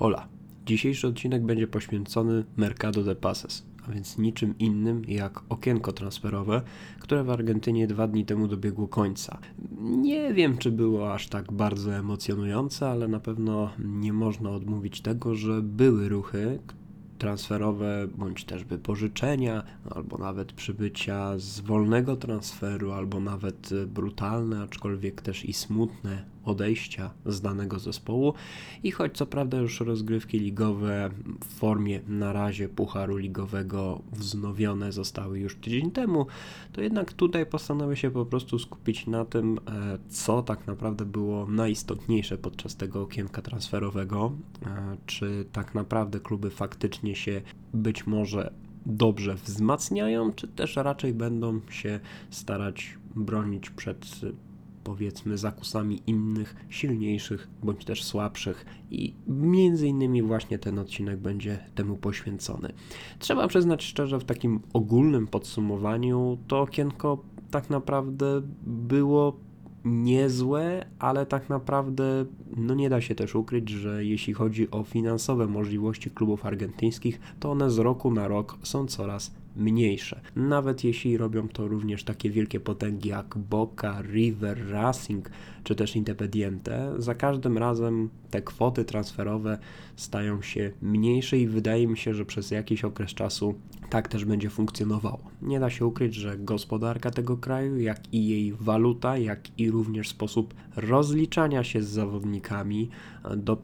Hola. Dzisiejszy odcinek będzie poświęcony Mercado de Pases, a więc niczym innym jak okienko transferowe, które w Argentynie dwa dni temu dobiegło końca. Nie wiem, czy było aż tak bardzo emocjonujące, ale na pewno nie można odmówić tego, że były ruchy, transferowe, bądź też wypożyczenia, albo nawet przybycia z wolnego transferu, albo nawet brutalne, aczkolwiek też i smutne odejścia z danego zespołu. I choć co prawda już rozgrywki ligowe w formie na razie Pucharu Ligowego wznowione zostały już tydzień temu, to jednak tutaj postanowię się po prostu skupić na tym, e, co tak naprawdę było najistotniejsze podczas tego okienka transferowego. E, czy tak naprawdę kluby faktycznie się być może dobrze wzmacniają, czy też raczej będą się starać bronić przed powiedzmy zakusami innych, silniejszych bądź też słabszych i między innymi właśnie ten odcinek będzie temu poświęcony. Trzeba przyznać szczerze, w takim ogólnym podsumowaniu to okienko tak naprawdę było niezłe, ale tak naprawdę no nie da się też ukryć, że jeśli chodzi o finansowe możliwości klubów argentyńskich, to one z roku na rok są coraz mniejsze. Nawet jeśli robią to również takie wielkie potęgi jak Boca, River, Racing czy też Independiente, za każdym razem te kwoty transferowe stają się mniejsze i wydaje mi się, że przez jakiś okres czasu tak też będzie funkcjonowało. Nie da się ukryć, że gospodarka tego kraju, jak i jej waluta, jak i również sposób rozliczania się z zawodnikami, do,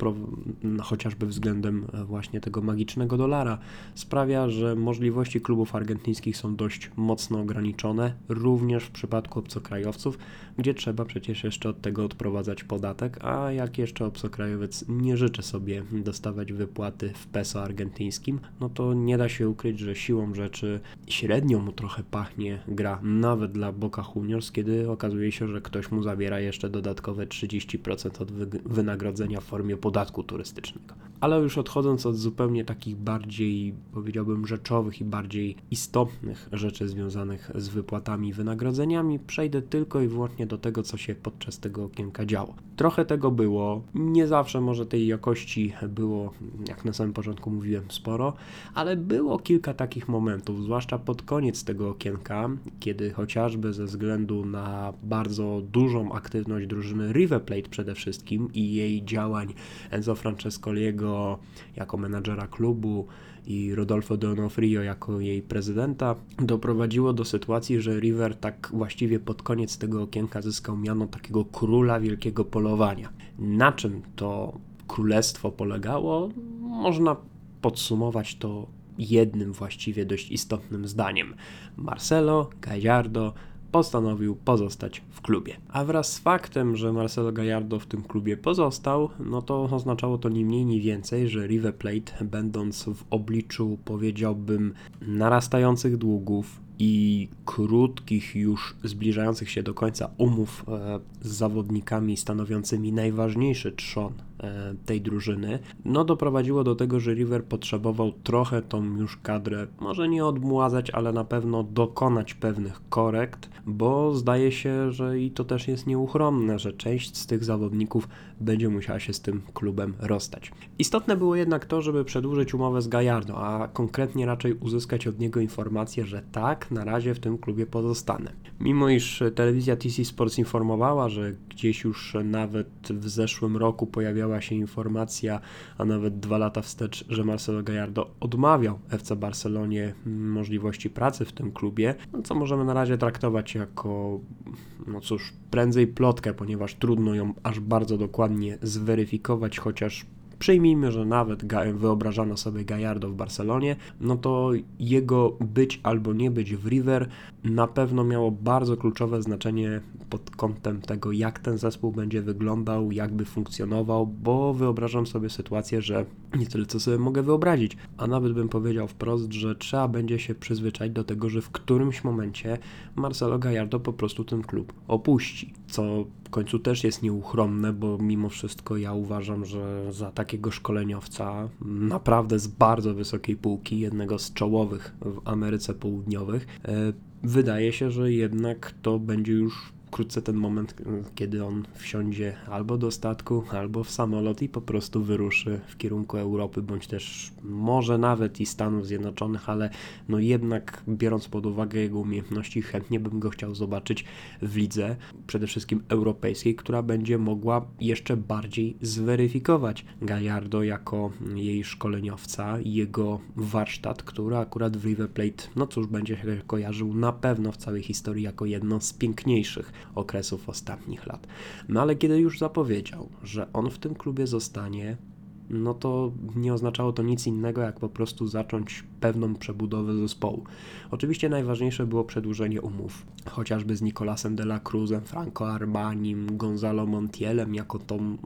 chociażby względem właśnie tego magicznego dolara, sprawia, że możliwości klubów argentyńskich są dość mocno ograniczone, również w przypadku obcokrajowców, gdzie trzeba przecież jeszcze od tego odprowadzać podatek, a jak jeszcze obcokrajowiec nie życzy sobie dostawać wypłaty w peso argentyńskim, no to nie da się ukryć, że siłą rzeczy średnio mu trochę pachnie gra nawet dla Boca Juniors, kiedy okazuje się, że ktoś mu zabiera jeszcze dodatkowe 30% od wynagrodzenia w formie podatku turystycznego. Ale już odchodząc od zupełnie takich bardziej, powiedziałbym, rzeczowych i bardziej istotnych rzeczy związanych z wypłatami i wynagrodzeniami, przejdę tylko i wyłącznie do tego, co się podczas tego okienka działo. Trochę tego było, nie zawsze może tej jakości było, jak na samym początku mówiłem, sporo, ale było kilka takich momentów, zwłaszcza pod koniec tego okienka, kiedy chociażby ze względu na bardzo dużą aktywność drużyny River Plate przede wszystkim i jej działań Enzo Francescoliego jako menadżera klubu, i Rodolfo Donofrio jako jej prezydenta doprowadziło do sytuacji, że River tak właściwie pod koniec tego okienka zyskał miano takiego króla wielkiego polowania. Na czym to królestwo polegało? Można podsumować to jednym właściwie dość istotnym zdaniem. Marcelo Gallardo postanowił pozostać w klubie. A wraz z faktem, że Marcelo Gallardo w tym klubie pozostał, no to oznaczało to ni mniej, ni więcej, że River Plate, będąc w obliczu, powiedziałbym, narastających długów, i krótkich, już zbliżających się do końca umów e, z zawodnikami stanowiącymi najważniejszy trzon tej drużyny, no doprowadziło do tego, że River potrzebował trochę tą już kadrę, może nie odmładzać, ale na pewno dokonać pewnych korekt, bo zdaje się, że i to też jest nieuchronne, że część z tych zawodników będzie musiała się z tym klubem rozstać. Istotne było jednak to, żeby przedłużyć umowę z Gajardo, a konkretnie raczej uzyskać od niego informację, że tak, na razie w tym klubie pozostanę. Mimo iż telewizja TC Sports informowała, że gdzieś już nawet w zeszłym roku pojawiała się informacja, a nawet dwa lata wstecz, że Marcelo Gallardo odmawiał FC Barcelonie możliwości pracy w tym klubie, no co możemy na razie traktować jako, no cóż, prędzej plotkę, ponieważ trudno ją aż bardzo dokładnie zweryfikować, chociaż Przyjmijmy, że nawet wyobrażano sobie Gallardo w Barcelonie, no to jego być albo nie być w River na pewno miało bardzo kluczowe znaczenie pod kątem tego, jak ten zespół będzie wyglądał, jakby funkcjonował, bo wyobrażam sobie sytuację, że nie tyle co sobie mogę wyobrazić, a nawet bym powiedział wprost, że trzeba będzie się przyzwyczaić do tego, że w którymś momencie Marcelo Gallardo po prostu ten klub opuści, co w końcu też jest nieuchronne, bo mimo wszystko ja uważam, że za takiego szkoleniowca naprawdę z bardzo wysokiej półki, jednego z czołowych w Ameryce Południowych, e, wydaje się, że jednak to będzie już wkrótce ten moment, kiedy on wsiądzie albo do statku, albo w samolot i po prostu wyruszy w kierunku Europy, bądź też może nawet i Stanów Zjednoczonych, ale no jednak biorąc pod uwagę jego umiejętności, chętnie bym go chciał zobaczyć w lidze, przede wszystkim europejskiej, która będzie mogła jeszcze bardziej zweryfikować Gallardo jako jej szkoleniowca jego warsztat, który akurat w River Plate, no cóż, będzie się kojarzył na pewno w całej historii jako jedno z piękniejszych okresów ostatnich lat. No ale kiedy już zapowiedział, że on w tym klubie zostanie, no to nie oznaczało to nic innego, jak po prostu zacząć pewną przebudowę zespołu. Oczywiście najważniejsze było przedłużenie umów, chociażby z Nicolasem de la Cruzem, Franco Arbanim, Gonzalo Montielem, jako tą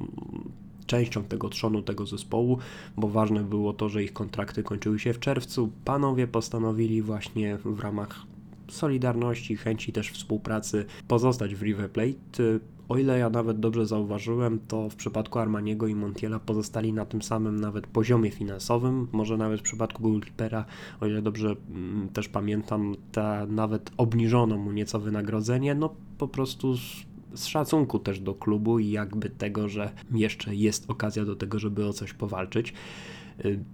częścią tego trzonu tego zespołu, bo ważne było to, że ich kontrakty kończyły się w czerwcu. Panowie postanowili właśnie w ramach solidarności, chęci też współpracy pozostać w River Plate. O ile ja nawet dobrze zauważyłem, to w przypadku Armaniego i Montiela pozostali na tym samym nawet poziomie finansowym. Może nawet w przypadku goalkeepera, o ile dobrze mm, też pamiętam, ta nawet obniżono mu nieco wynagrodzenie, no po prostu z, z szacunku też do klubu i jakby tego, że jeszcze jest okazja do tego, żeby o coś powalczyć. Y,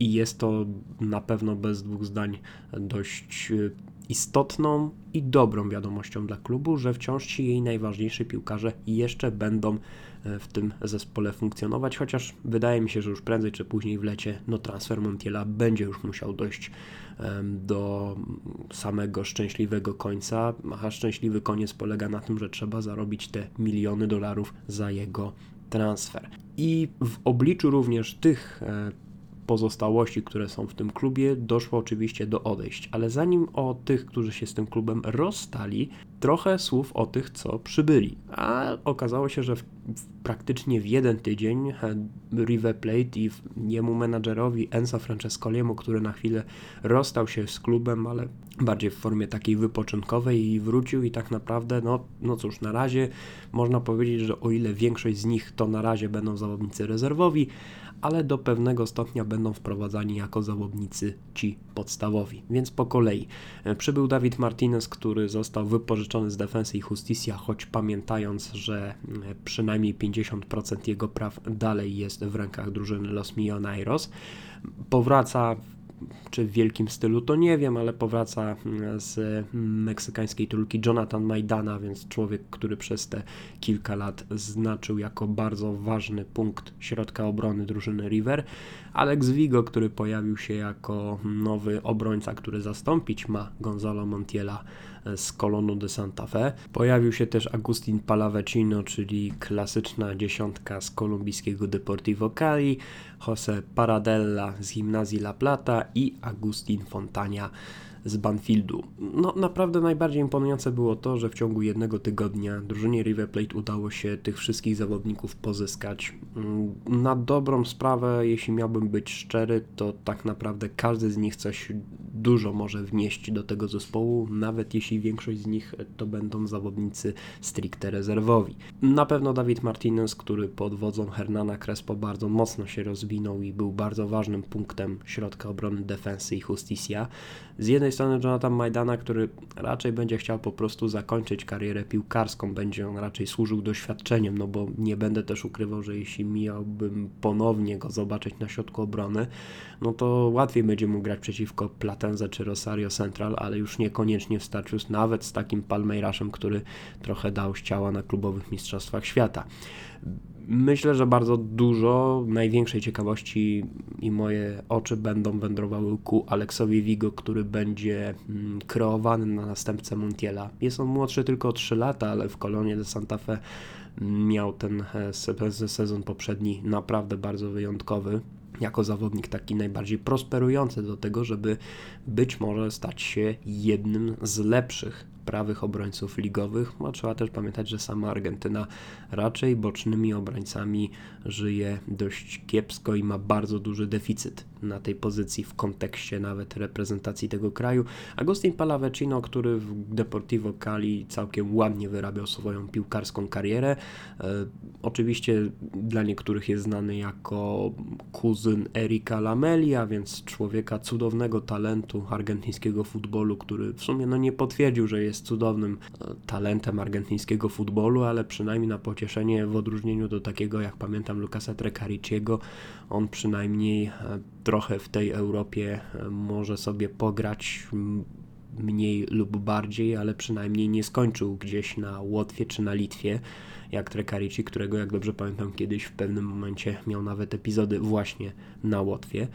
I jest to na pewno bez dwóch zdań dość y, istotną i dobrą wiadomością dla klubu, że wciąż ci jej najważniejsi piłkarze jeszcze będą e, w tym zespole funkcjonować, chociaż wydaje mi się, że już prędzej czy później w lecie no transfer Montiela będzie już musiał dojść do samego szczęśliwego końca, a szczęśliwy koniec polega na tym, że trzeba zarobić te miliony dolarów za jego transfer. I w obliczu również tych e, pozostałości, które są w tym klubie, doszło oczywiście do odejść. Ale zanim o tych, którzy się z tym klubem rozstali, trochę słów o tych, co przybyli. A okazało się, że w, w praktycznie w jeden tydzień e, River Plate i jemu menadżerowi Enzo Francescoliemu, który na chwilę rozstał się z klubem, ale bardziej w formie takiej wypoczynkowej i wrócił i tak naprawdę, no, no cóż, na razie można powiedzieć, że o ile większość z nich to na razie będą zawodnicy rezerwowi, ale do pewnego stopnia będą wprowadzani jako zawodnicy ci podstawowi. Więc po kolei e, przybył Dawid Martinez, który został wypożyczony z Defensy i Justicia, choć pamiętając, że e, przynajmniej 50% jego praw dalej jest w rękach drużyny Los Millonairos. Powraca czy w wielkim stylu, to nie wiem, ale powraca mm, z meksykańskiej trójki Jonathan Majdana, więc człowiek, który przez te kilka lat znaczył jako bardzo ważny punkt środka obrony drużyny River. Alex Vigo, który pojawił się jako nowy obrońca, który zastąpić ma Gonzalo Montiela z kolonu de Santa Fe. Pojawił się też Agustin Palavecino, czyli klasyczna dziesiątka z kolumbijskiego Deportivo Cali, Jose Paradella z gimnazji La Plata i Agustin Fontania z Banfieldu. No naprawdę najbardziej imponujące było to, że w ciągu jednego tygodnia drużynie River Plate udało się tych wszystkich zawodników pozyskać. Mm, na dobrą sprawę, jeśli miałbym być szczery, to tak naprawdę każdy z nich coś dużo może wnieść do tego zespołu, nawet jeśli większość z nich to będą zawodnicy stricte rezerwowi. Na pewno Dawid Martinez, który pod wodzą Hernana Crespo bardzo mocno się rozwinął i był bardzo ważnym punktem środka obrony defensy i Justicia. Z jednej strony Jonathan Majdana, który raczej będzie chciał po prostu zakończyć karierę piłkarską, będzie on raczej służył doświadczeniem, no bo nie będę też ukrywał, że jeśli miałbym ponownie go zobaczyć na środku obrony, no to łatwiej będzie mu grać przeciwko Platenze czy Rosario Central, ale już niekoniecznie w starciu nawet z takim Palmeiraszem, który trochę dał z ciała na klubowych mistrzostwach świata. Myślę, że bardzo dużo największej ciekawości i moje oczy będą wędrowały ku Aleksowi Vigo, który będzie mm, kreowany na następcę Montiela. Jest on młodszy tylko o 3 lata, ale w kolonie de Santa Fe miał ten e, sezon poprzedni naprawdę bardzo wyjątkowy jako zawodnik taki najbardziej prosperujący do tego, żeby być może stać się jednym z lepszych prawych obrońców ligowych. No, trzeba też pamiętać, że sama Argentyna raczej bocznymi obrońcami żyje dość kiepsko i ma bardzo duży deficyt na tej pozycji w kontekście nawet reprezentacji tego kraju. Agustin Palavecino, który w Deportivo Cali całkiem ładnie wyrabiał swoją piłkarską karierę. E, oczywiście dla niektórych jest znany jako kuzyn Erika Lamelia, więc człowieka cudownego talentu argentyńskiego futbolu, który w sumie no, nie potwierdził, że jest jest cudownym e, talentem argentyńskiego futbolu, ale przynajmniej na pocieszenie w odróżnieniu do takiego, jak pamiętam, Lucasa Trecariciego, on przynajmniej e, trochę w tej Europie e, może sobie pograć mniej lub bardziej, ale przynajmniej nie skończył gdzieś na Łotwie czy na Litwie, jak Trekarici, którego jak dobrze pamiętam kiedyś w pewnym momencie miał nawet epizody właśnie na Łotwie.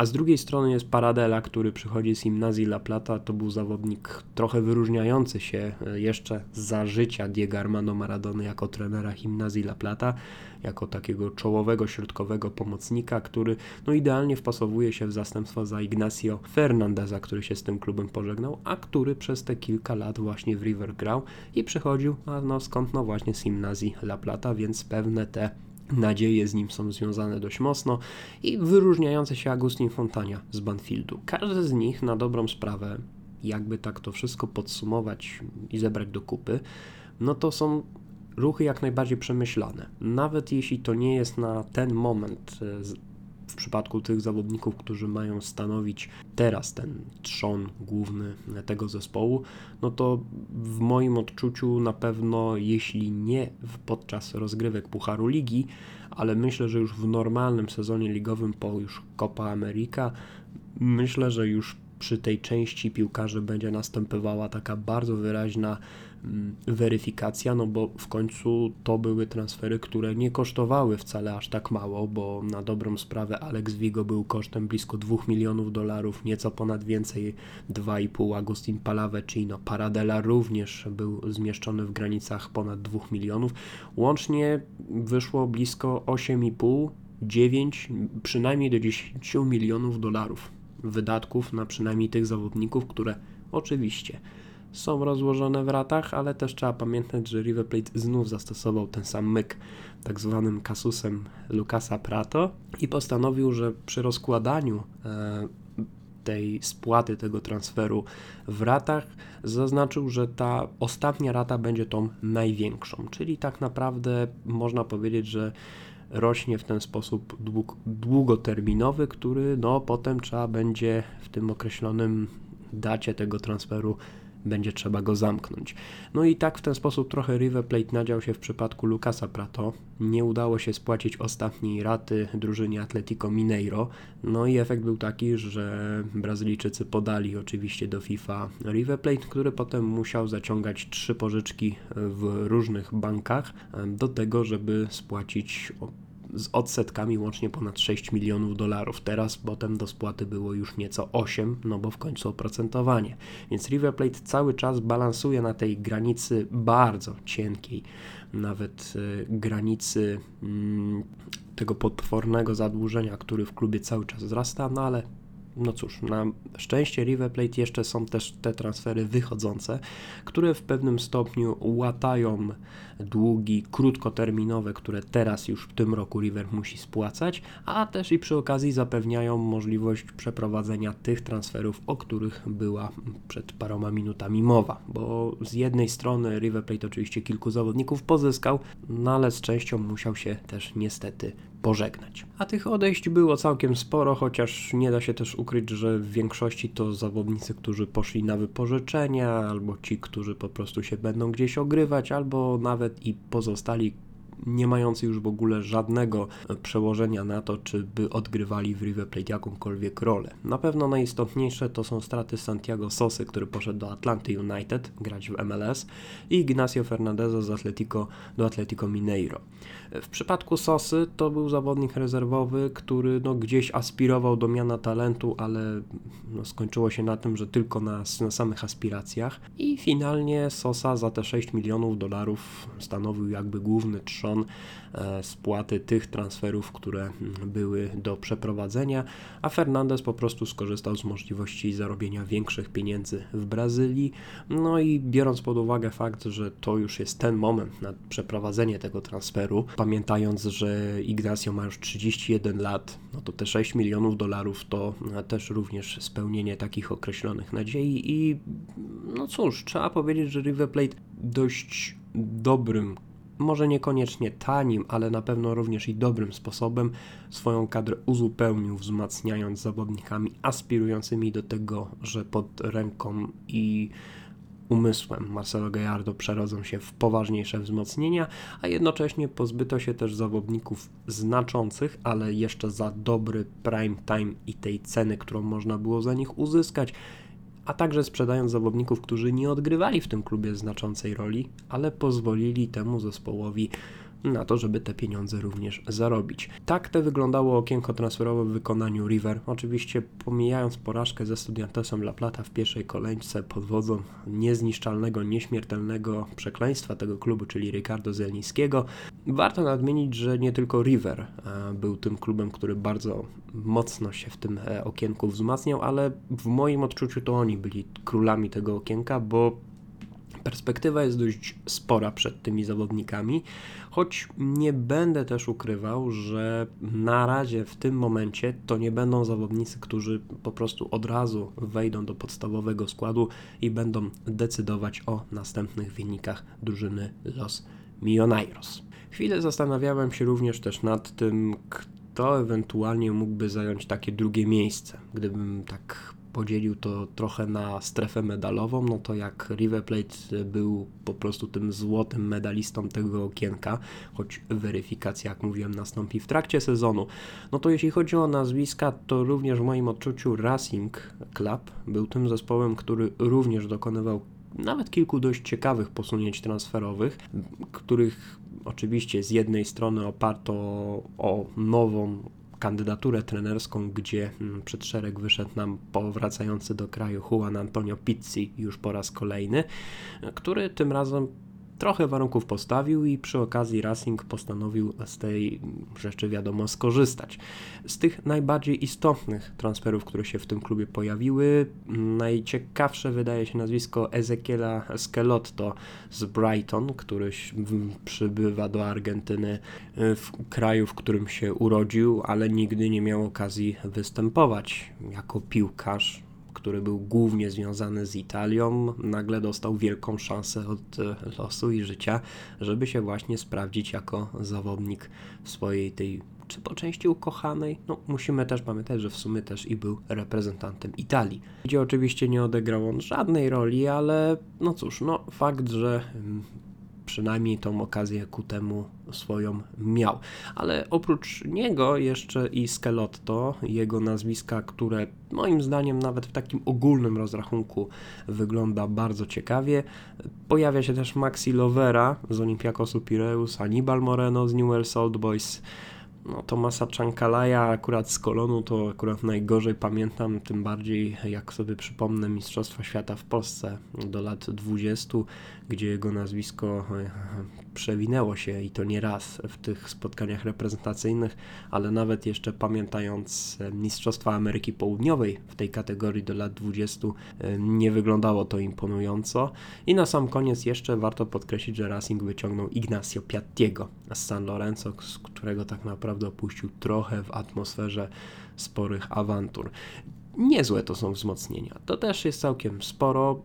A z drugiej strony jest Paradela, który przychodzi z Gimnazji La Plata. To był zawodnik trochę wyróżniający się e, jeszcze za życia Diego Armando Maradony jako trenera Gimnazji La Plata, jako takiego czołowego, środkowego pomocnika, który no idealnie wpasowuje się w zastępstwo za Ignacio Fernandeza, który się z tym klubem pożegnał, a który przez te kilka lat właśnie w River grał i przychodził, a no skąd no właśnie z Gimnazji La Plata, więc pewne te nadzieje z nim są związane dość mocno i wyróżniające się Agustin Fontania z Banfieldu. Każdy z nich na dobrą sprawę, jakby tak to wszystko podsumować i zebrać do kupy, no to są ruchy jak najbardziej przemyślane. Nawet jeśli to nie jest na ten moment e, w przypadku tych zawodników, którzy mają stanowić teraz ten trzon główny tego zespołu, no to w moim odczuciu na pewno, jeśli nie podczas rozgrywek Pucharu Ligi, ale myślę, że już w normalnym sezonie ligowym po już Copa America, myślę, że już przy tej części piłkarzy będzie następowała taka bardzo wyraźna weryfikacja, no bo w końcu to były transfery, które nie kosztowały wcale aż tak mało, bo na dobrą sprawę Alex Vigo był kosztem blisko 2 milionów dolarów, nieco ponad więcej 2,5 Agustin Palavecino, Paradela również był zmieszczony w granicach ponad 2 milionów, łącznie wyszło blisko 8,5 9, przynajmniej do 10 milionów dolarów wydatków na przynajmniej tych zawodników, które oczywiście są rozłożone w ratach, ale też trzeba pamiętać, że River Plate znów zastosował ten sam myk, tak zwanym kasusem Lucasa Prato i postanowił, że przy rozkładaniu e, tej spłaty tego transferu w ratach zaznaczył, że ta ostatnia rata będzie tą największą, czyli tak naprawdę można powiedzieć, że rośnie w ten sposób długoterminowy, który no potem trzeba będzie w tym określonym dacie tego transferu będzie trzeba go zamknąć. No i tak w ten sposób trochę River Plate nadział się w przypadku Lucasa Prato. Nie udało się spłacić ostatniej raty drużynie Atletico Mineiro. No i efekt był taki, że Brazylijczycy podali oczywiście do FIFA River Plate, który potem musiał zaciągać trzy pożyczki w różnych bankach do tego, żeby spłacić z odsetkami łącznie ponad 6 milionów dolarów. Teraz potem do spłaty było już nieco 8, no bo w końcu oprocentowanie. Więc River Plate cały czas balansuje na tej granicy bardzo cienkiej, nawet y, granicy y, tego potwornego zadłużenia, który w klubie cały czas wzrasta, no ale no cóż, na szczęście River Plate jeszcze są też te transfery wychodzące, które w pewnym stopniu łatają długi krótkoterminowe, które teraz już w tym roku River musi spłacać, a też i przy okazji zapewniają możliwość przeprowadzenia tych transferów, o których była przed paroma minutami mowa, bo z jednej strony River Plate oczywiście kilku zawodników pozyskał, no ale z częścią musiał się też niestety pożegnać. A tych odejść było całkiem sporo, chociaż nie da się też ukryć, że w większości to zawodnicy, którzy poszli na wypożyczenia, albo ci, którzy po prostu się będą gdzieś ogrywać, albo nawet i pozostali nie mający już w ogóle żadnego przełożenia na to, czy by odgrywali w River Plate jakąkolwiek rolę. Na pewno najistotniejsze to są straty Santiago Sosy, który poszedł do Atlanty United grać w MLS i Ignacio Fernandez z Atletico do Atletico Mineiro. W przypadku Sosy to był zawodnik rezerwowy, który no, gdzieś aspirował do miana talentu, ale no, skończyło się na tym, że tylko na, na samych aspiracjach i finalnie Sosa za te 6 milionów dolarów stanowił jakby główny trzon E, spłaty tych transferów, które mm, były do przeprowadzenia, a Fernandez po prostu skorzystał z możliwości zarobienia większych pieniędzy w Brazylii. No i biorąc pod uwagę fakt, że to już jest ten moment na przeprowadzenie tego transferu, pamiętając, że Ignacio ma już 31 lat, no to te 6 milionów dolarów to e, też również spełnienie takich określonych nadziei. I no cóż, trzeba powiedzieć, że River Plate dość dobrym może niekoniecznie tanim, ale na pewno również i dobrym sposobem swoją kadrę uzupełnił, wzmacniając zawodnikami aspirującymi do tego, że pod ręką i umysłem. Marcelo Gallardo przerodzą się w poważniejsze wzmocnienia, a jednocześnie pozbyto się też zawodników znaczących, ale jeszcze za dobry prime time i tej ceny, którą można było za nich uzyskać, a także sprzedając zawodników, którzy nie odgrywali w tym klubie znaczącej roli, ale pozwolili temu zespołowi na to, żeby te pieniądze również zarobić. Tak te wyglądało okienko transferowe w wykonaniu River. Oczywiście pomijając porażkę ze Studiantesem La Plata w pierwszej kolejce pod wodzą niezniszczalnego, nieśmiertelnego przekleństwa tego klubu, czyli Ricardo Zelniskiego, warto nadmienić, że nie tylko River e, był tym klubem, który bardzo mocno się w tym e, okienku wzmacniał, ale w moim odczuciu to oni byli królami tego okienka, bo Perspektywa jest dość spora przed tymi zawodnikami, choć nie będę też ukrywał, że na razie w tym momencie to nie będą zawodnicy, którzy po prostu od razu wejdą do podstawowego składu i będą decydować o następnych wynikach drużyny Los Millonarios. Chwilę zastanawiałem się również też nad tym, kto ewentualnie mógłby zająć takie drugie miejsce, gdybym tak podzielił to trochę na strefę medalową, no to jak River Plate był po prostu tym złotym medalistą tego okienka, choć weryfikacja, jak mówiłem, nastąpi w trakcie sezonu, no to jeśli chodzi o nazwiska, to również w moim odczuciu Racing Club był tym zespołem, który również dokonywał nawet kilku dość ciekawych posunięć transferowych, których oczywiście z jednej strony oparto o nową kandydaturę trenerską, gdzie mm, przed szereg wyszedł nam powracający do kraju Juan Antonio Pizzi już po raz kolejny, który tym razem trochę warunków postawił i przy okazji Racing postanowił z tej rzeczy wiadomo skorzystać. Z tych najbardziej istotnych transferów, które się w tym klubie pojawiły, najciekawsze wydaje się nazwisko Ezekiela Skelotto z Brighton, który przybywa do Argentyny w kraju, w którym się urodził, ale nigdy nie miał okazji występować jako piłkarz który był głównie związany z Italią, nagle dostał wielką szansę od e, losu i życia, żeby się właśnie sprawdzić jako zawodnik swojej tej czy po części ukochanej. No, musimy też pamiętać, że w sumie też i był reprezentantem Italii. Gdzie oczywiście nie odegrał on żadnej roli, ale no cóż, no fakt, że mm, przynajmniej tą okazję ku temu swoją miał. Ale oprócz niego jeszcze i Skelotto, jego nazwiska, które moim zdaniem nawet w takim ogólnym rozrachunku wygląda bardzo ciekawie. Pojawia się też Maxi Lovera z Olympiakosu Pireus, Hannibal Moreno z Newell's Old Boys, no, Tomasa Chankalaja akurat z Kolonu to akurat najgorzej pamiętam, tym bardziej jak sobie przypomnę Mistrzostwa Świata w Polsce do lat 20, gdzie jego nazwisko e, przewinęło się i to nie raz w tych spotkaniach reprezentacyjnych, ale nawet jeszcze pamiętając e, Mistrzostwa Ameryki Południowej w tej kategorii do lat 20 e, nie wyglądało to imponująco. I na sam koniec jeszcze warto podkreślić, że Racing wyciągnął Ignacio Piattiego z San Lorenzo, z którego tak naprawdę opuścił trochę w atmosferze sporych awantur niezłe to są wzmocnienia. To też jest całkiem sporo,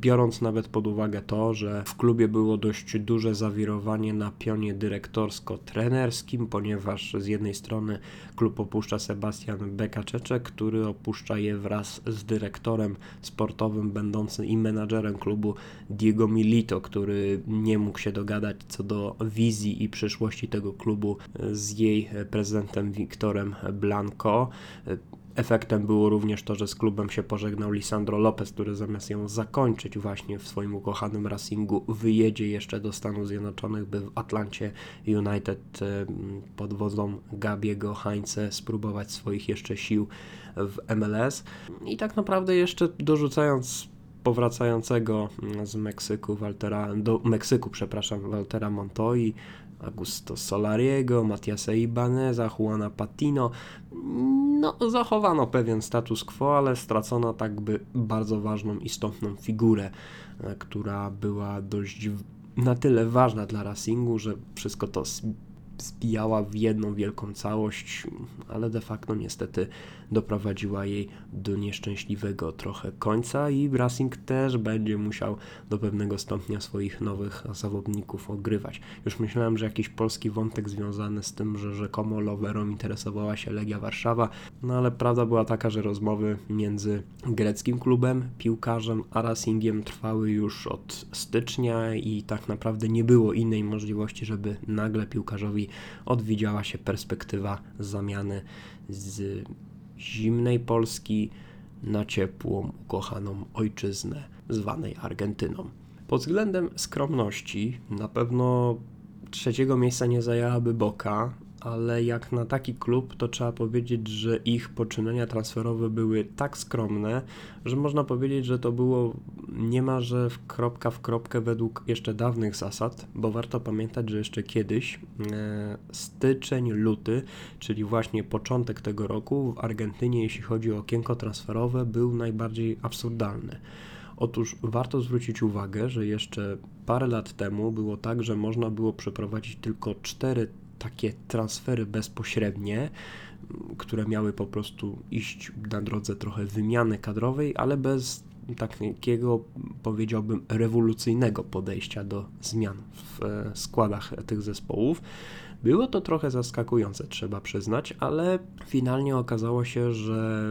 biorąc nawet pod uwagę to, że w klubie było dość duże zawirowanie na pionie dyrektorsko-trenerskim, ponieważ z jednej strony klub opuszcza Sebastian Bekaczeczek, który opuszcza je wraz z dyrektorem sportowym będącym i menadżerem klubu Diego Milito, który nie mógł się dogadać co do wizji i przyszłości tego klubu z jej prezydentem Wiktorem Blanco. Efektem było również to, że z klubem się pożegnał Lisandro Lopez, który zamiast ją zakończyć właśnie w swoim ukochanym Racingu, wyjedzie jeszcze do Stanów Zjednoczonych, by w Atlancie United pod wodzą Gabiego Heinze spróbować swoich jeszcze sił w MLS. I tak naprawdę jeszcze dorzucając powracającego z Meksyku Waltera, do Meksyku, przepraszam, Waltera Montoi, Augusto Solariego, Matiasa Ibaneza, Juana Patino. No, zachowano pewien status quo, ale stracono tak by bardzo ważną, istotną figurę, e, która była dość na tyle ważna dla Racingu, że wszystko to zbijała w jedną wielką całość, ale de facto niestety doprowadziła jej do nieszczęśliwego trochę końca i Racing też będzie musiał do pewnego stopnia swoich nowych zawodników ogrywać. Już myślałem, że jakiś polski wątek związany z tym, że rzekomo Loverą interesowała się Legia Warszawa, no ale prawda była taka, że rozmowy między greckim klubem, piłkarzem a Racingiem trwały już od stycznia i tak naprawdę nie było innej możliwości, żeby nagle piłkarzowi odwidziała się perspektywa zamiany z zimnej Polski na ciepłą, ukochaną ojczyznę zwanej Argentyną. Pod względem skromności na pewno trzeciego miejsca nie zajęłaby Boka, ale jak na taki klub, to trzeba powiedzieć, że ich poczynania transferowe były tak skromne, że można powiedzieć, że to było niemalże w kropka w kropkę według jeszcze dawnych zasad, bo warto pamiętać, że jeszcze kiedyś, e, styczeń, luty, czyli właśnie początek tego roku w Argentynie, jeśli chodzi o okienko transferowe, był najbardziej absurdalny. Otóż warto zwrócić uwagę, że jeszcze parę lat temu było tak, że można było przeprowadzić tylko cztery takie transfery bezpośrednie, które miały po prostu iść na drodze trochę wymiany kadrowej, ale bez takiego, powiedziałbym, rewolucyjnego podejścia do zmian w e, składach tych zespołów. Było to trochę zaskakujące, trzeba przyznać, ale finalnie okazało się, że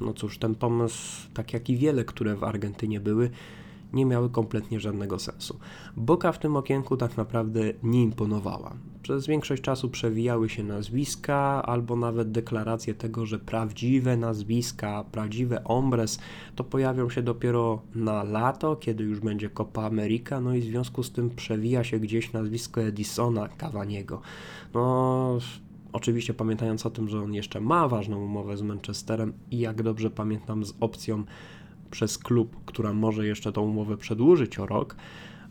no cóż, ten pomysł, tak jak i wiele, które w Argentynie były, nie miały kompletnie żadnego sensu. Boka w tym okienku tak naprawdę nie imponowała. Przez większość czasu przewijały się nazwiska, albo nawet deklaracje tego, że prawdziwe nazwiska, prawdziwe ombres to pojawią się dopiero na lato, kiedy już będzie Copa America, no i w związku z tym przewija się gdzieś nazwisko Edisona Cavaniego. No, Oczywiście pamiętając o tym, że on jeszcze ma ważną umowę z Manchesterem i jak dobrze pamiętam z opcją przez klub, która może jeszcze tą umowę przedłużyć o rok,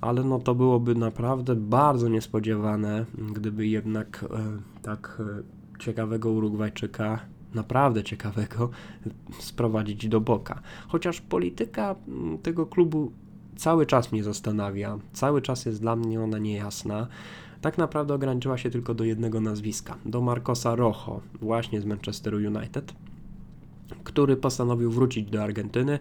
ale no to byłoby naprawdę bardzo niespodziewane, gdyby jednak e, tak e, ciekawego Urugwajczyka, naprawdę ciekawego, sprowadzić do boka. Chociaż polityka mm, tego klubu cały czas mnie zastanawia, cały czas jest dla mnie ona niejasna. Tak naprawdę ograniczyła się tylko do jednego nazwiska, do Marcosa Rojo, właśnie z Manchesteru United który postanowił wrócić do Argentyny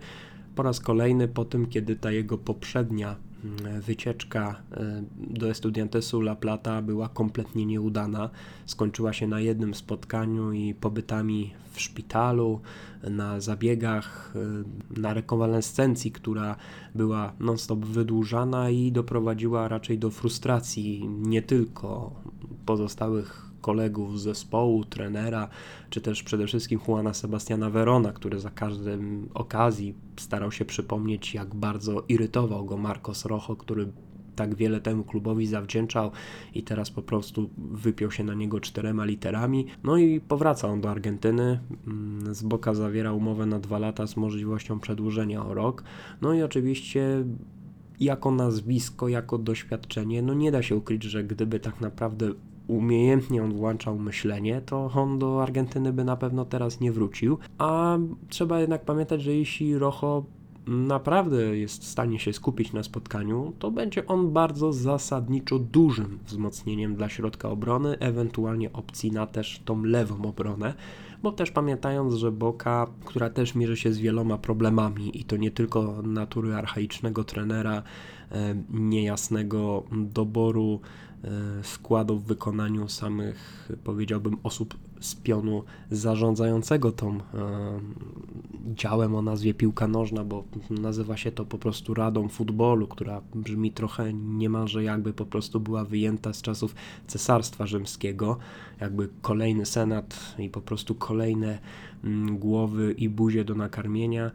po raz kolejny po tym, kiedy ta jego poprzednia mm, wycieczka e, do Estudiantesu La Plata była kompletnie nieudana. Skończyła się na jednym spotkaniu i pobytami w szpitalu, na zabiegach, e, na rekonwalescencji, która była non-stop wydłużana i doprowadziła raczej do frustracji nie tylko pozostałych kolegów z zespołu, trenera, czy też przede wszystkim Juana Sebastiana Verona, który za każdym okazji starał się przypomnieć, jak bardzo irytował go Marcos Rojo, który tak wiele temu klubowi zawdzięczał i teraz po prostu wypiął się na niego czterema literami. No i powraca on do Argentyny. Mm, z Boka zawiera umowę na dwa lata z możliwością przedłużenia o rok. No i oczywiście jako nazwisko, jako doświadczenie, no nie da się ukryć, że gdyby tak naprawdę umiejętnie on włączał myślenie, to on do Argentyny by na pewno teraz nie wrócił. A trzeba jednak pamiętać, że jeśli Rojo naprawdę jest w stanie się skupić na spotkaniu, to będzie on bardzo zasadniczo dużym wzmocnieniem dla środka obrony, ewentualnie opcji na też tą lewą obronę, bo też pamiętając, że Boka, która też mierzy się z wieloma problemami i to nie tylko natury archaicznego trenera, e, niejasnego doboru składu w wykonaniu samych, powiedziałbym, osób z pionu zarządzającego tą e, działem o nazwie piłka nożna, bo nazywa się to po prostu Radą Futbolu, która brzmi trochę niemalże jakby po prostu była wyjęta z czasów Cesarstwa Rzymskiego, jakby kolejny senat i po prostu kolejne mm, głowy i buzie do nakarmienia,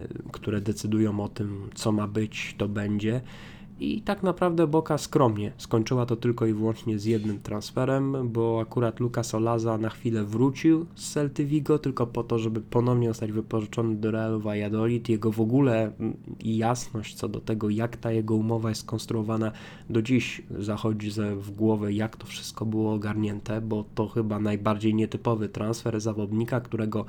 e, które decydują o tym, co ma być, to będzie. I tak naprawdę Boka skromnie skończyła to tylko i wyłącznie z jednym transferem, bo akurat Lucas Olaza na chwilę wrócił z Celty Vigo tylko po to, żeby ponownie zostać wypożyczony do Realu Valladolid. Jego w ogóle mm, jasność co do tego, jak ta jego umowa jest skonstruowana, do dziś zachodzi w głowę, jak to wszystko było ogarnięte, bo to chyba najbardziej nietypowy transfer zawodnika, którego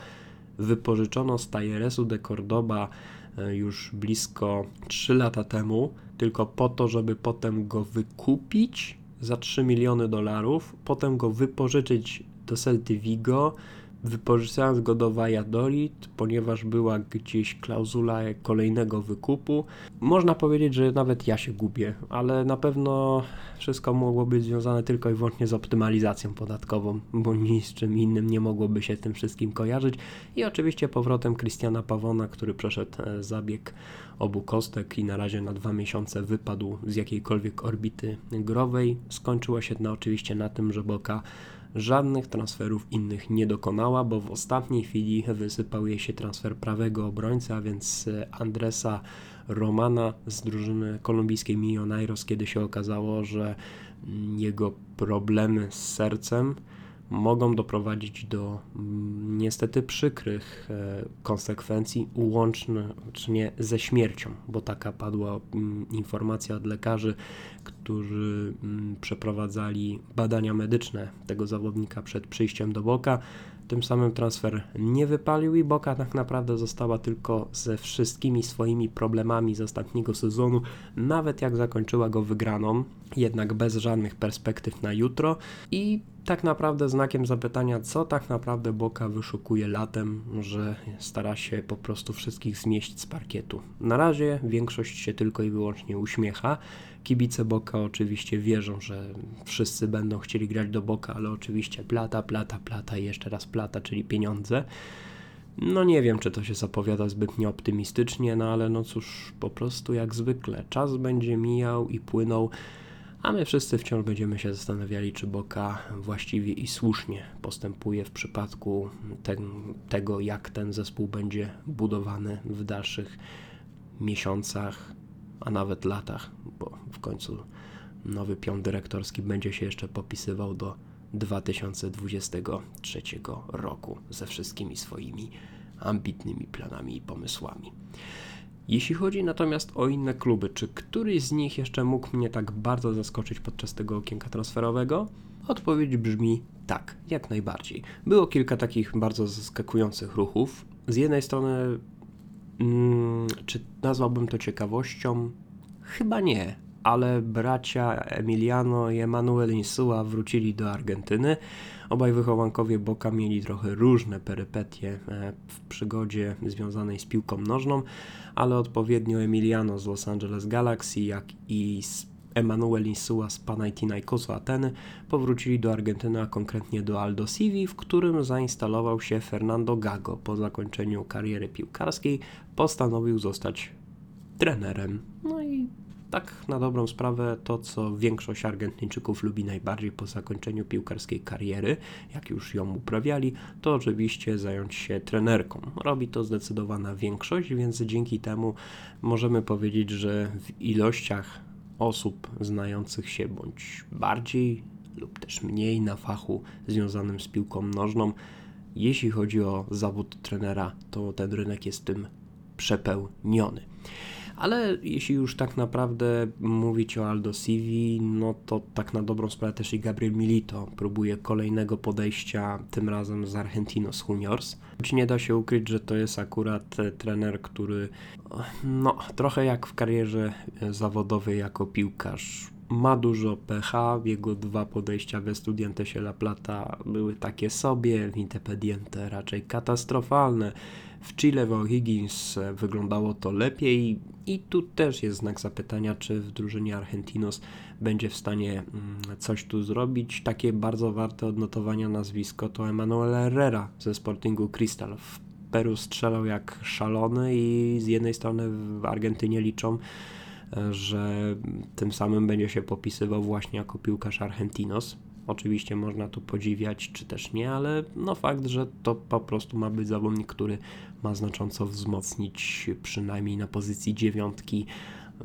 wypożyczono z Talleresu de Cordoba e, już blisko 3 lata temu, tylko po to, żeby potem go wykupić za 3 miliony dolarów, potem go wypożyczyć do Celty Vigo, wypożyczając go do Valladolid, ponieważ była gdzieś klauzula kolejnego wykupu. Można powiedzieć, że nawet ja się gubię, ale na pewno wszystko mogło być związane tylko i wyłącznie z optymalizacją podatkową, bo nic z czym innym nie mogłoby się tym wszystkim kojarzyć. I oczywiście powrotem Christiana Pawona, który przeszedł e, zabieg obu kostek i na razie na dwa miesiące wypadł z jakiejkolwiek orbity growej. Skończyło się to oczywiście na tym, że Boka żadnych transferów innych nie dokonała, bo w ostatniej chwili wysypał jej się transfer prawego obrońcy, a więc e, Andresa Romana z drużyny kolumbijskiej Millonairos, kiedy się okazało, że mm, jego problemy z sercem mogą doprowadzić do mm, niestety przykrych e, konsekwencji, łącznie ze śmiercią, bo taka padła mm, informacja od lekarzy, którzy mm, przeprowadzali badania medyczne tego zawodnika przed przyjściem do Boka. Tym samym transfer nie wypalił i Boka tak naprawdę została tylko ze wszystkimi swoimi problemami z ostatniego sezonu, nawet jak zakończyła go wygraną, jednak bez żadnych perspektyw na jutro i tak naprawdę znakiem zapytania, co tak naprawdę Boka wyszukuje latem, że stara się po prostu wszystkich zmieść z parkietu. Na razie większość się tylko i wyłącznie uśmiecha. Kibice Boka oczywiście wierzą, że wszyscy będą chcieli grać do Boka, ale oczywiście plata, plata, plata i jeszcze raz plata, czyli pieniądze. No nie wiem, czy to się zapowiada zbytnio optymistycznie, no ale no cóż, po prostu jak zwykle, czas będzie mijał i płynął a my wszyscy wciąż będziemy się zastanawiali, czy Boka właściwie i słusznie postępuje w przypadku ten, tego, jak ten zespół będzie budowany w dalszych miesiącach, a nawet latach, bo w końcu nowy pion dyrektorski będzie się jeszcze popisywał do 2023 roku ze wszystkimi swoimi ambitnymi planami i pomysłami. Jeśli chodzi natomiast o inne kluby, czy któryś z nich jeszcze mógł mnie tak bardzo zaskoczyć podczas tego okienka transferowego? Odpowiedź brzmi tak, jak najbardziej. Było kilka takich bardzo zaskakujących ruchów. Z jednej strony, hmm, czy nazwałbym to ciekawością? Chyba nie, ale bracia Emiliano i Emanuel Insua wrócili do Argentyny. Obaj wychowankowie Boka mieli trochę różne perypetie e, w przygodzie związanej z piłką nożną, ale odpowiednio Emiliano z Los Angeles Galaxy, jak i Emanuel Insua z Panathinaikosu Ateny powrócili do Argentyny, a konkretnie do Aldo Civi, w którym zainstalował się Fernando Gago. Po zakończeniu kariery piłkarskiej postanowił zostać trenerem. No i tak na dobrą sprawę to, co większość Argentyńczyków lubi najbardziej po zakończeniu piłkarskiej kariery, jak już ją uprawiali, to oczywiście zająć się trenerką. Robi to zdecydowana większość, więc dzięki temu możemy powiedzieć, że w ilościach osób znających się bądź bardziej lub też mniej na fachu związanym z piłką nożną, jeśli chodzi o zawód trenera, to ten rynek jest tym przepełniony. Ale jeśli już tak naprawdę mówić o Aldo Civi, no to tak na dobrą sprawę też i Gabriel Milito próbuje kolejnego podejścia, tym razem z Argentinos Juniors. Choć nie da się ukryć, że to jest akurat e, trener, który no trochę jak w karierze e, zawodowej jako piłkarz ma dużo pH, jego dwa podejścia w Estudiantesie La Plata były takie sobie, w Independiente raczej katastrofalne. W Chile w O'Higgins wyglądało to lepiej i tu też jest znak zapytania, czy w drużynie Argentinos będzie w stanie mm, coś tu zrobić. Takie bardzo warte odnotowania nazwisko to Emanuel Herrera ze Sportingu Cristal. W Peru strzelał jak szalony i z jednej strony w Argentynie liczą, e, że tym samym będzie się popisywał właśnie jako piłkarz Argentinos. Oczywiście można tu podziwiać, czy też nie, ale no fakt, że to po prostu ma być zawodnik, który ma znacząco wzmocnić przynajmniej na pozycji dziewiątki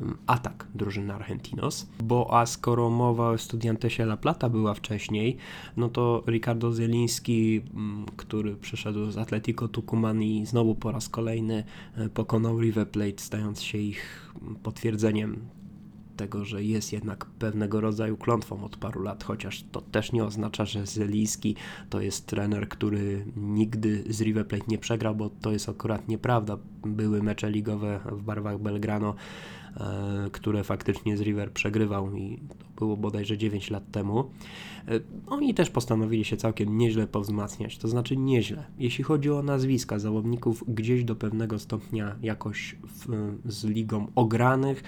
mm, atak drużyny Argentinos, bo a skoro mowa o Studiantesie La Plata była wcześniej, no to Ricardo Zeliński, mm, który przyszedł z Atletico Tucumán i znowu po raz kolejny e, pokonał River Plate, stając się ich potwierdzeniem tego, że jest jednak pewnego rodzaju klątwą od paru lat, chociaż to też nie oznacza, że Zeliński to jest trener, który nigdy z River Plate nie przegrał, bo to jest akurat nieprawda. Były mecze ligowe w barwach Belgrano, e, które faktycznie z River przegrywał i to było bodajże 9 lat temu. E, oni też postanowili się całkiem nieźle powzmacniać, to znaczy nieźle. Jeśli chodzi o nazwiska zawodników, gdzieś do pewnego stopnia jakoś w, z ligą ogranych,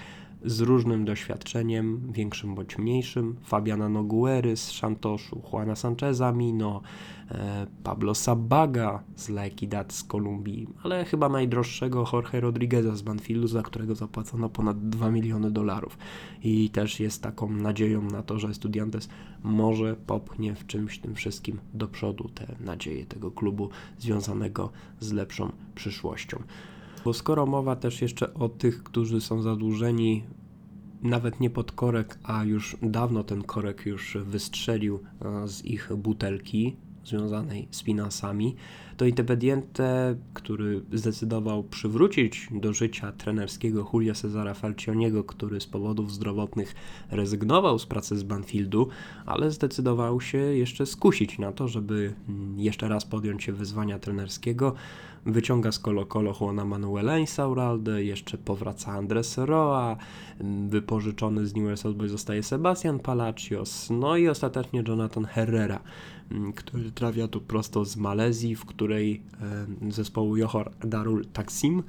z różnym doświadczeniem, większym bądź mniejszym. Fabiana Noguery z Szantoszu, Juana Sancheza Mino, e, Pablo Sabaga z La Equidad z Kolumbii, ale chyba najdroższego Jorge Rodrigueza z Banfieldu, za którego zapłacono ponad 2 miliony dolarów. I też jest taką nadzieją na to, że Estudiantes może popchnie w czymś tym wszystkim do przodu te nadzieje tego klubu związanego z lepszą przyszłością. Bo skoro mowa też jeszcze o tych, którzy są zadłużeni nawet nie pod korek, a już dawno ten korek już wystrzelił z ich butelki związanej z finansami, to Independiente, który zdecydował przywrócić do życia trenerskiego Julio Cezara Falcioniego, który z powodów zdrowotnych rezygnował z pracy z Banfieldu, ale zdecydował się jeszcze skusić na to, żeby jeszcze raz podjąć się wyzwania trenerskiego, wyciąga z Colo Colo Juana Manuela Insaurralde, jeszcze powraca Andres Roa, wypożyczony z Newell's Old Boys zostaje Sebastian Palacios, no i ostatecznie Jonathan Herrera, który trafia tu prosto z Malezji, w której zespołu Johor Darul Taksim,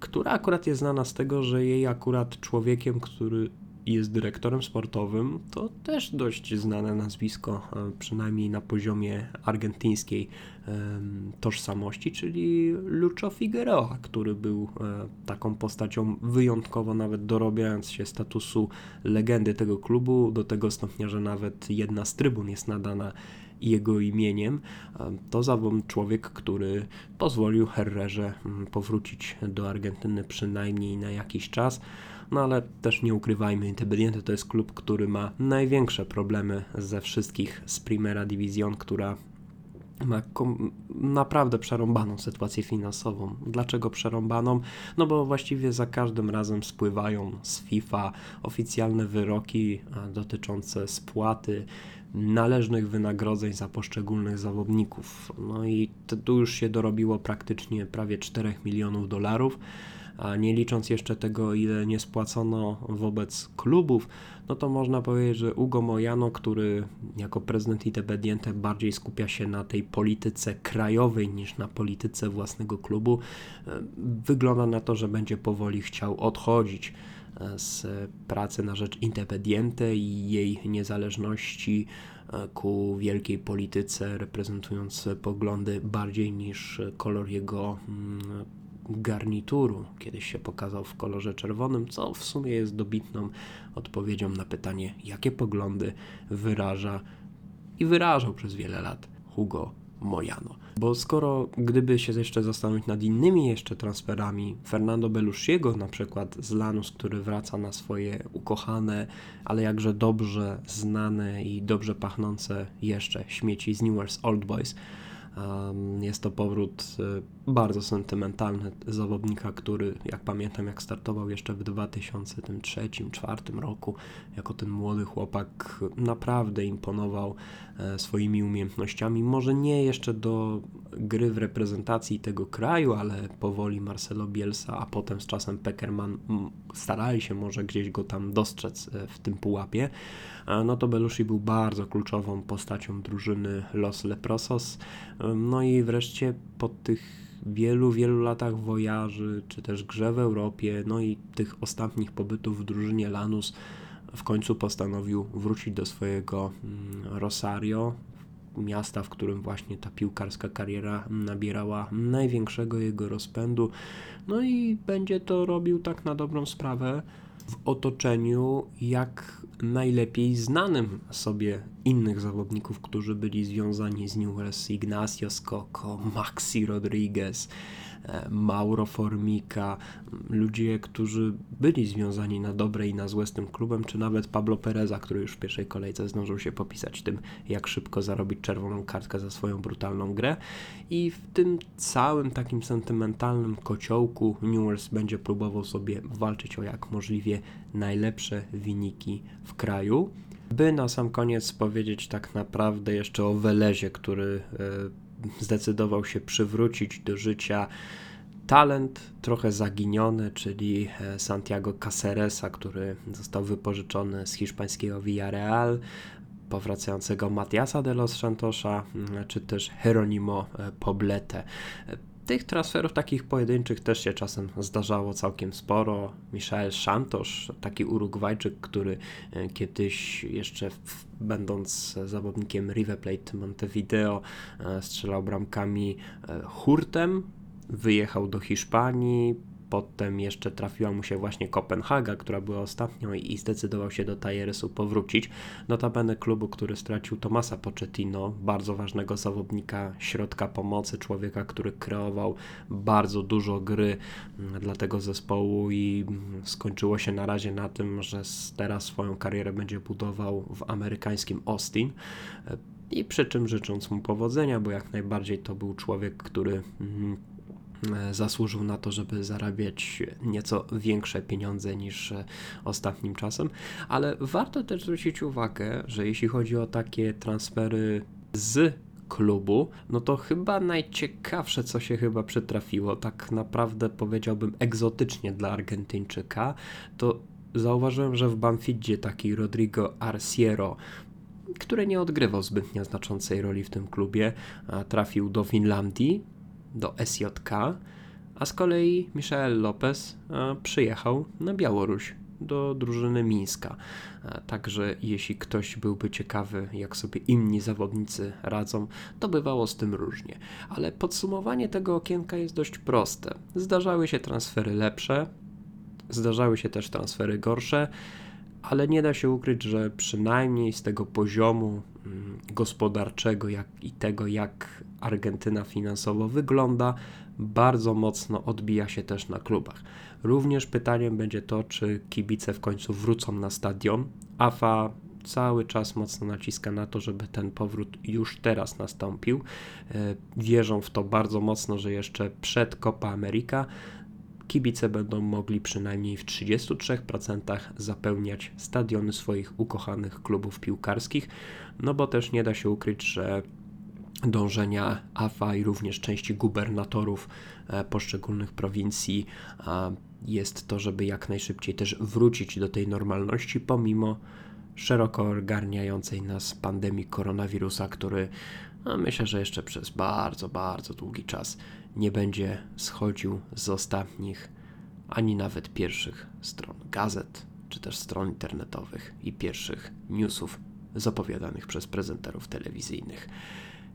która akurat jest znana z tego, że jej akurat człowiekiem, który jest dyrektorem sportowym, to też dość znane nazwisko, e, przynajmniej na poziomie argentyńskiej tożsamości, czyli Lucho Figueroa, który był e, taką postacią wyjątkowo nawet dorobiając się statusu legendy tego klubu, do tego stopnia, że nawet jedna z trybun jest nadana jego imieniem. To zawodnik człowiek, który pozwolił Herrerze powrócić do Argentyny przynajmniej na jakiś czas. No ale też nie ukrywajmy, Independiente to jest klub, który ma największe problemy ze wszystkich z Primera Division, która ma naprawdę przerąbaną sytuację finansową. Dlaczego przerąbaną? No bo właściwie za każdym razem spływają z FIFA oficjalne wyroki dotyczące spłaty należnych wynagrodzeń za poszczególnych zawodników. No i tu już się dorobiło praktycznie prawie 4 milionów dolarów a nie licząc jeszcze tego, ile nie spłacono wobec klubów, no to można powiedzieć, że Ugo Mojano, który jako prezydent Independiente bardziej skupia się na tej polityce krajowej niż na polityce własnego klubu, e, wygląda na to, że będzie powoli chciał odchodzić e, z pracy na rzecz Independiente i jej niezależności e, ku wielkiej polityce, reprezentując poglądy bardziej niż kolor jego mm, garnituru, kiedyś się pokazał w kolorze czerwonym, co w sumie jest dobitną odpowiedzią na pytanie, jakie poglądy wyraża i wyrażał przez wiele lat Hugo Mojano. Bo skoro gdyby się jeszcze zastanowić nad innymi jeszcze transferami, Fernando Belushiego na przykład z Lanus, który wraca na swoje ukochane, ale jakże dobrze znane i dobrze pachnące jeszcze śmieci z Newell's Old Boys, jest to powrót y, bardzo sentymentalny zawodnika, który, jak pamiętam, jak startował jeszcze w 2003-2004 roku, jako ten młody chłopak, naprawdę imponował e, swoimi umiejętnościami. Może nie jeszcze do gry w reprezentacji tego kraju, ale powoli Marcelo Bielsa, a potem z czasem Peckerman starali się może gdzieś go tam dostrzec e, w tym pułapie. No to Belushi był bardzo kluczową postacią drużyny Los Leprosos. No i wreszcie po tych wielu, wielu latach wojaży, czy też grze w Europie, no i tych ostatnich pobytów w drużynie Lanus, w końcu postanowił wrócić do swojego mm, Rosario, miasta, w którym właśnie ta piłkarska kariera nabierała największego jego rozpędu. No i będzie to robił tak na dobrą sprawę w otoczeniu jak najlepiej znanym sobie innych zawodników, którzy byli związani z Newell's, Ignacio Scocco, Maxi Rodriguez, Mauro Formica, ludzie, którzy byli związani na dobre i na złe z tym klubem, czy nawet Pablo Pereza, który już w pierwszej kolejce zdążył się popisać tym, jak szybko zarobić czerwoną kartkę za swoją brutalną grę. I w tym całym takim sentymentalnym kociołku Newell's będzie próbował sobie walczyć o jak możliwie najlepsze wyniki w kraju. By na sam koniec powiedzieć tak naprawdę jeszcze o Welezie, który e, zdecydował się przywrócić do życia talent trochę zaginiony, czyli e, Santiago Caceresa, który został wypożyczony z hiszpańskiego Villarreal, powracającego Matiasa de los Santosza, czy też Jeronimo e, Poblete. Tych transferów takich pojedynczych też się czasem zdarzało całkiem sporo. Michael Santos, taki Urugwajczyk, który e, kiedyś jeszcze w, będąc zawodnikiem River Plate Montevideo e, strzelał bramkami e, hurtem, wyjechał do Hiszpanii, Potem jeszcze trafiła mu się właśnie Kopenhaga, która była ostatnią i zdecydował się do Tajeresu powrócić. Notabene klubu, który stracił Tomasa Pochettino, bardzo ważnego zawodnika środka pomocy, człowieka, który kreował bardzo dużo gry dla tego zespołu i skończyło się na razie na tym, że teraz swoją karierę będzie budował w amerykańskim Austin. I przy czym życząc mu powodzenia, bo jak najbardziej to był człowiek, który mm, E, zasłużył na to, żeby zarabiać nieco większe pieniądze niż e, ostatnim czasem, ale warto też zwrócić uwagę, że jeśli chodzi o takie transfery z klubu, no to chyba najciekawsze, co się chyba przytrafiło, tak naprawdę powiedziałbym egzotycznie dla Argentyńczyka, to zauważyłem, że w Banfidzie taki Rodrigo Arciero który nie odgrywał zbytnio znaczącej roli w tym klubie, trafił do Finlandii, do SJK, a z kolei Michael Lopez przyjechał na Białoruś do drużyny Mińska. Także jeśli ktoś byłby ciekawy, jak sobie inni zawodnicy radzą, to bywało z tym różnie. Ale podsumowanie tego okienka jest dość proste. Zdarzały się transfery lepsze, zdarzały się też transfery gorsze, ale nie da się ukryć, że przynajmniej z tego poziomu gospodarczego jak i tego, jak Argentyna finansowo wygląda, bardzo mocno odbija się też na klubach. Również pytaniem będzie to, czy kibice w końcu wrócą na stadion. AFA cały czas mocno naciska na to, żeby ten powrót już teraz nastąpił. E, wierzą w to bardzo mocno, że jeszcze przed Copa America kibice będą mogli przynajmniej w 33% zapełniać stadiony swoich ukochanych klubów piłkarskich, no bo też nie da się ukryć, że dążenia AFA i również części gubernatorów e, poszczególnych prowincji jest to, żeby jak najszybciej też wrócić do tej normalności, pomimo szeroko ogarniającej nas pandemii koronawirusa, który no, myślę, że jeszcze przez bardzo, bardzo długi czas nie będzie schodził z ostatnich, ani nawet pierwszych stron gazet, czy też stron internetowych i pierwszych newsów zapowiadanych przez prezenterów telewizyjnych.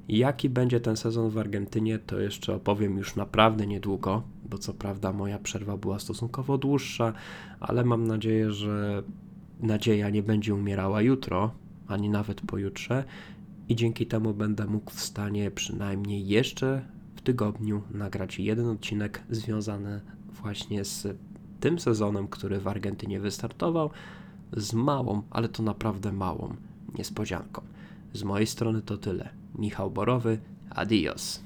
Jaki będzie ten sezon w Argentynie, to jeszcze opowiem już naprawdę niedługo, bo co prawda moja przerwa była stosunkowo dłuższa, ale mam nadzieję, że nadzieja nie będzie umierała jutro, ani nawet pojutrze, i dzięki temu będę mógł w stanie przynajmniej jeszcze w tygodniu nagrać jeden odcinek związany właśnie z tym sezonem, który w Argentynie wystartował, z małą, ale to naprawdę małą niespodzianką. Z mojej strony to tyle. Michał Borowy, adios.